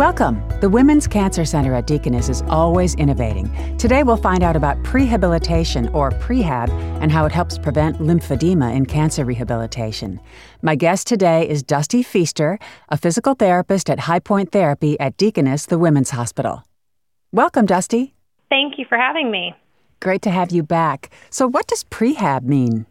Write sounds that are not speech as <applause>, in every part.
Welcome. The Women's Cancer Center at Deaconess is always innovating. Today we'll find out about prehabilitation or prehab and how it helps prevent lymphedema in cancer rehabilitation. My guest today is Dusty Fiester, a physical therapist at High Point Therapy at Deaconess, the Women's Hospital. Welcome, Dusty. Thank you for having me. Great to have you back. So, what does prehab mean?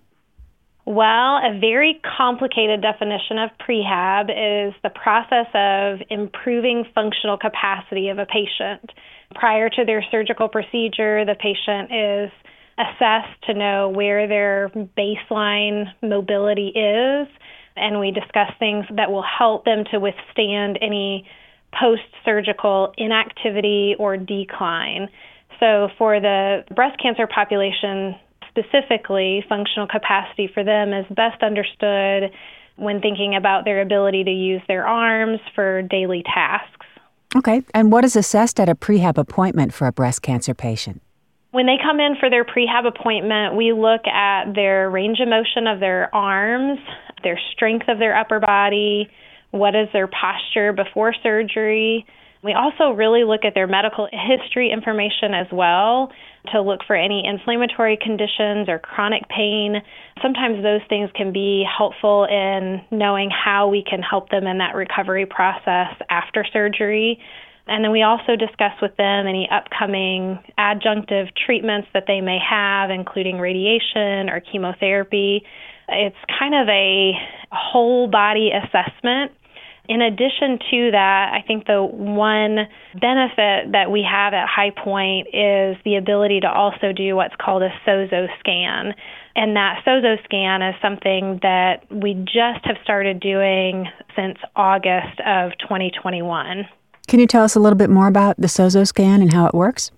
Well, a very complicated definition of prehab is the process of improving functional capacity of a patient. Prior to their surgical procedure, the patient is assessed to know where their baseline mobility is, and we discuss things that will help them to withstand any post surgical inactivity or decline. So, for the breast cancer population, specifically, functional capacity for them is best understood when thinking about their ability to use their arms for daily tasks. Okay, and what is assessed at a prehab appointment for a breast cancer patient? When they come in for their prehab appointment, we look at their range of motion of their arms, their strength of their upper body, what is their posture before surgery. We also really look at their medical history information as well to look for any inflammatory conditions or chronic pain. Sometimes those things can be helpful in knowing how we can help them in that recovery process after surgery. And then we also discuss with them any upcoming adjunctive treatments that they may have, including radiation or chemotherapy. It's kind of a whole body assessment in addition to that, I think the one benefit that we have at High Point is the ability to also do what's called a SOZO scan. And that SOZO scan is something that we just have started doing since August of 2021. Can you tell us a little bit more about the SOZO scan and how it works?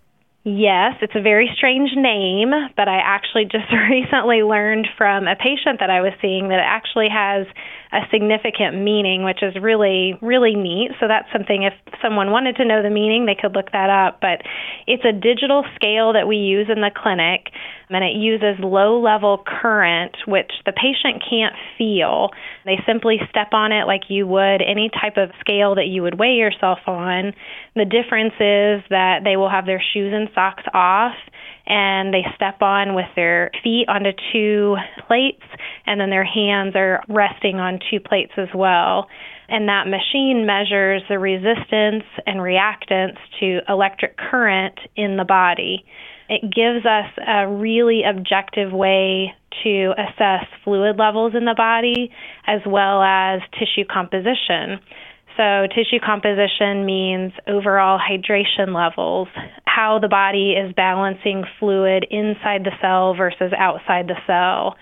Yes, it's a very strange name, but I actually just <laughs> recently learned from a patient that I was seeing that it actually has a significant meaning, which is really, really neat. So that's something if someone wanted to know the meaning, they could look that up. But it's a digital scale that we use in the clinic, and it uses low level current, which the patient can't feel. They simply step on it like you would any type of scale that you would weigh yourself on. The difference is that they will have their shoes and socks off and they step on with their feet onto two plates and then their hands are resting on two plates as well. And that machine measures the resistance and reactance to electric current in the body. It gives us a really objective way to assess fluid levels in the body as well as tissue composition. So, tissue composition means overall hydration levels, how the body is balancing fluid inside the cell versus outside the cell.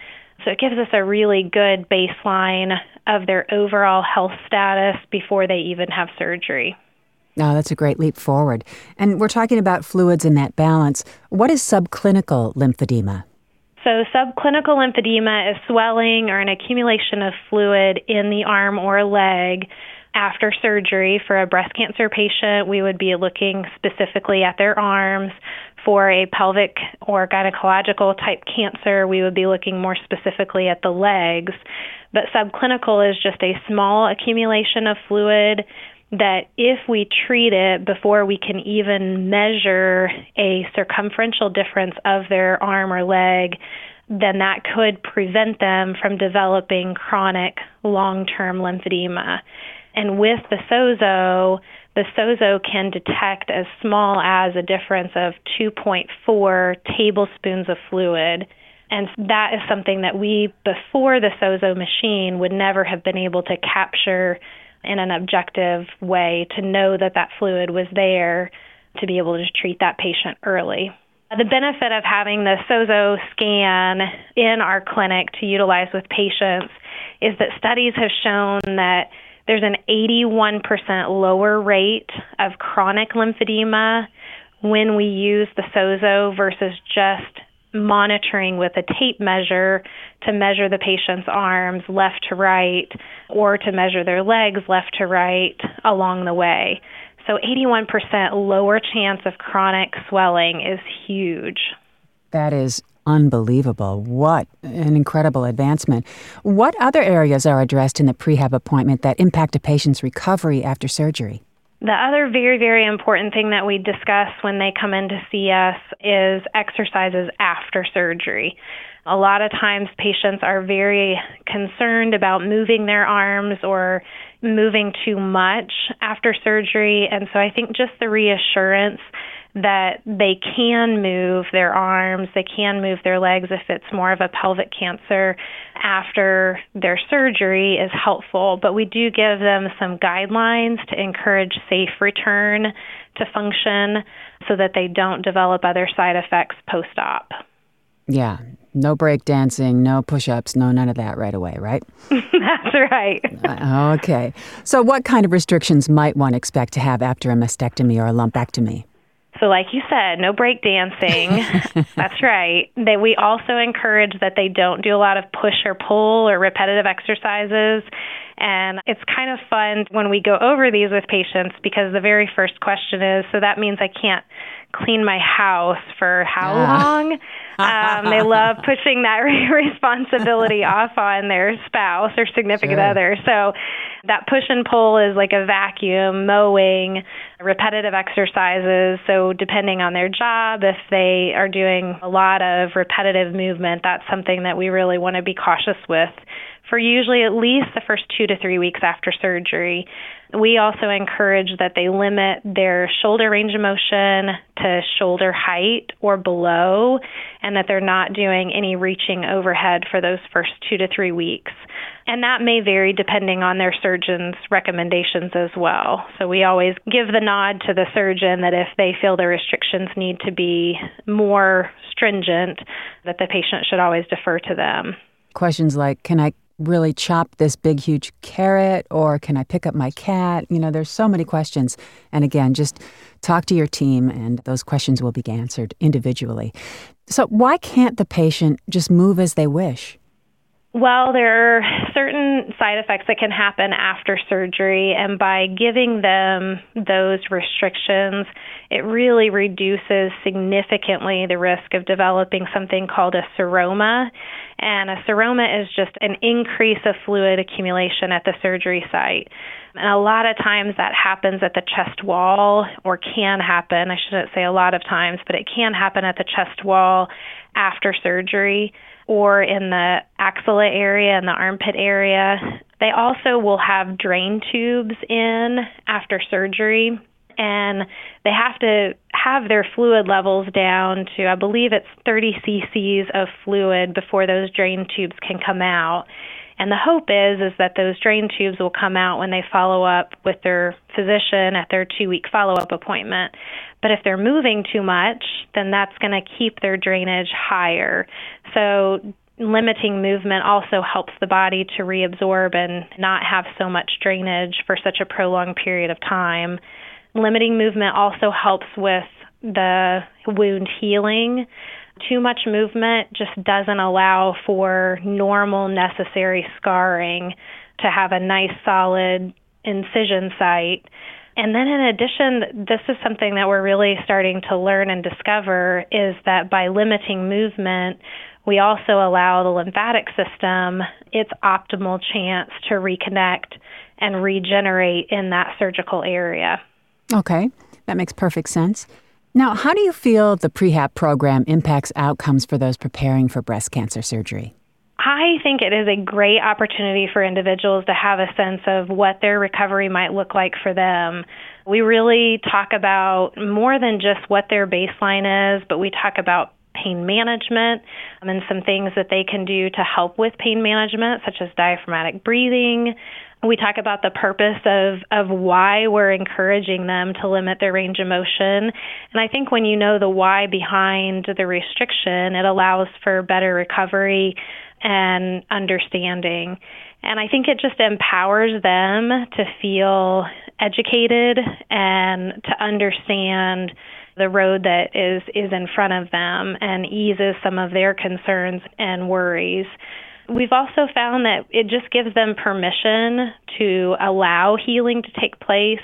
So, it gives us a really good baseline of their overall health status before they even have surgery. Oh, that's a great leap forward. And we're talking about fluids and that balance. What is subclinical lymphedema? So, subclinical lymphedema is swelling or an accumulation of fluid in the arm or leg after surgery for a breast cancer patient, we would be looking specifically at their arms. For a pelvic or gynecological type cancer, we would be looking more specifically at the legs. But subclinical is just a small accumulation of fluid that if we treat it before we can even measure a circumferential difference of their arm or leg, then that could prevent them from developing chronic long term lymphedema. And with the SOZO, the SOZO can detect as small as a difference of 2.4 tablespoons of fluid. And that is something that we, before the SOZO machine, would never have been able to capture in an objective way to know that that fluid was there to be able to treat that patient early. The benefit of having the SOZO scan in our clinic to utilize with patients is that studies have shown that there's an 81% lower rate of chronic lymphedema when we use the SOZO versus just monitoring with a tape measure to measure the patient's arms left to right or to measure their legs left to right along the way. So 81% lower chance of chronic swelling is huge. That is Unbelievable. What an incredible advancement. What other areas are addressed in the prehab appointment that impact a patient's recovery after surgery? The other very, very important thing that we discuss when they come in to see us is exercises after surgery. A lot of times patients are very concerned about moving their arms or moving too much after surgery. And so I think just the reassurance that they can move their arms, they can move their legs if it's more of a pelvic cancer after their surgery is helpful. But we do give them some guidelines to encourage safe return to function so that they don't develop other side effects post op. Yeah, no break dancing, no push ups, no none of that right away, right? <laughs> That's right. Uh, okay. So, what kind of restrictions might one expect to have after a mastectomy or a lumpectomy? So, like you said, no break dancing. <laughs> That's right. That we also encourage that they don't do a lot of push or pull or repetitive exercises. And it's kind of fun when we go over these with patients because the very first question is so that means I can't clean my house for how yeah. long? <laughs> Um, they love pushing that <laughs> responsibility <laughs> off on their spouse or significant sure. other. So that push and pull is like a vacuum, mowing, repetitive exercises. So depending on their job, if they are doing a lot of repetitive movement, that's something that we really want to be cautious with for usually at least the first two to three weeks after surgery. We also encourage that they limit their shoulder range of motion to shoulder height or below, and that they're not doing any reaching overhead for those first two to three weeks. And that may vary depending on their surgeon's recommendations as well. So we always give the nod to the surgeon that if they feel the restrictions need to be more stringent, that the patient should always defer to them. Questions like Can I really chop this big, huge carrot or can I pick up my cat? You know, there's so many questions. And again, just talk to your team and those questions will be answered individually. So, why can't the patient just move as they wish? Well, there are certain side effects that can happen after surgery, and by giving them those restrictions, it really reduces significantly the risk of developing something called a seroma. And a seroma is just an increase of fluid accumulation at the surgery site. And a lot of times that happens at the chest wall, or can happen. I shouldn't say a lot of times, but it can happen at the chest wall after surgery or in the axilla area and the armpit area. They also will have drain tubes in after surgery and they have to have their fluid levels down to I believe it's 30 cc's of fluid before those drain tubes can come out. And the hope is is that those drain tubes will come out when they follow up with their physician at their 2-week follow-up appointment. But if they're moving too much, then that's going to keep their drainage higher. So limiting movement also helps the body to reabsorb and not have so much drainage for such a prolonged period of time. Limiting movement also helps with the wound healing. Too much movement just doesn't allow for normal, necessary scarring to have a nice, solid incision site. And then, in addition, this is something that we're really starting to learn and discover is that by limiting movement, we also allow the lymphatic system its optimal chance to reconnect and regenerate in that surgical area. Okay, that makes perfect sense. Now, how do you feel the prehab program impacts outcomes for those preparing for breast cancer surgery? I think it is a great opportunity for individuals to have a sense of what their recovery might look like for them. We really talk about more than just what their baseline is, but we talk about pain management um, and some things that they can do to help with pain management, such as diaphragmatic breathing. We talk about the purpose of, of why we're encouraging them to limit their range of motion. And I think when you know the why behind the restriction, it allows for better recovery and understanding. And I think it just empowers them to feel educated and to understand the road that is is in front of them and eases some of their concerns and worries. We've also found that it just gives them permission to allow healing to take place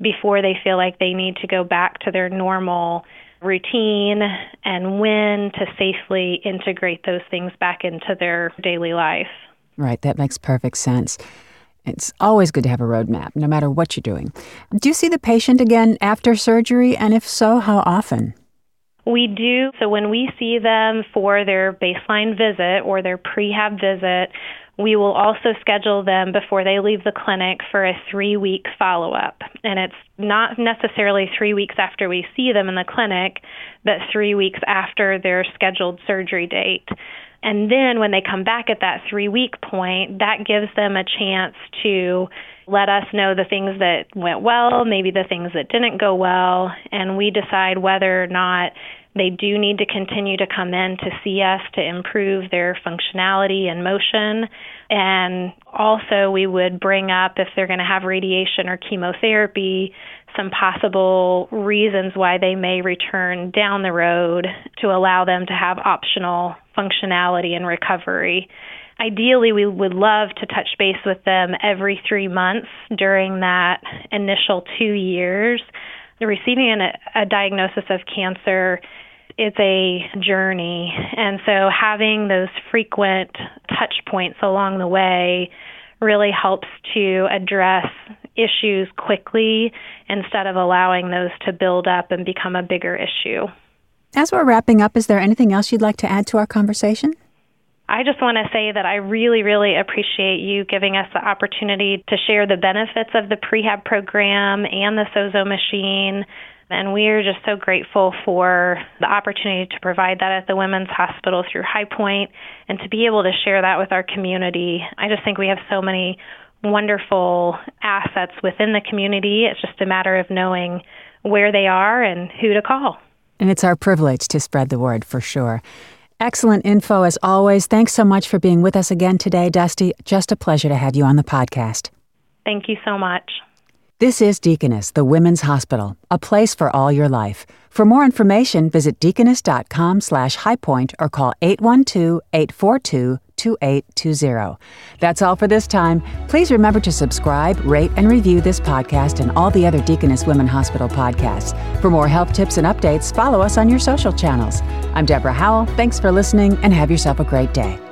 before they feel like they need to go back to their normal routine and when to safely integrate those things back into their daily life. Right, that makes perfect sense. It's always good to have a roadmap, no matter what you're doing. Do you see the patient again after surgery? And if so, how often? We do. So when we see them for their baseline visit or their prehab visit, we will also schedule them before they leave the clinic for a three week follow up. And it's not necessarily three weeks after we see them in the clinic, but three weeks after their scheduled surgery date. And then when they come back at that three week point, that gives them a chance to let us know the things that went well, maybe the things that didn't go well, and we decide whether or not they do need to continue to come in to see us to improve their functionality and motion. And also, we would bring up if they're going to have radiation or chemotherapy, some possible reasons why they may return down the road to allow them to have optional functionality and recovery. Ideally, we would love to touch base with them every three months during that initial two years. Receiving a diagnosis of cancer is a journey, and so having those frequent touch points along the way really helps to address issues quickly instead of allowing those to build up and become a bigger issue. As we're wrapping up, is there anything else you'd like to add to our conversation? I just want to say that I really, really appreciate you giving us the opportunity to share the benefits of the prehab program and the Sozo machine. And we are just so grateful for the opportunity to provide that at the Women's Hospital through High Point and to be able to share that with our community. I just think we have so many wonderful assets within the community. It's just a matter of knowing where they are and who to call. And it's our privilege to spread the word for sure. Excellent info as always. Thanks so much for being with us again today, Dusty. Just a pleasure to have you on the podcast. Thank you so much. This is Deaconess, the Women's Hospital, a place for all your life. For more information, visit deaconess.com slash highpoint or call 812-842 2820. That's all for this time. Please remember to subscribe, rate, and review this podcast and all the other Deaconess Women Hospital podcasts. For more health tips and updates, follow us on your social channels. I'm Deborah Howell. Thanks for listening and have yourself a great day.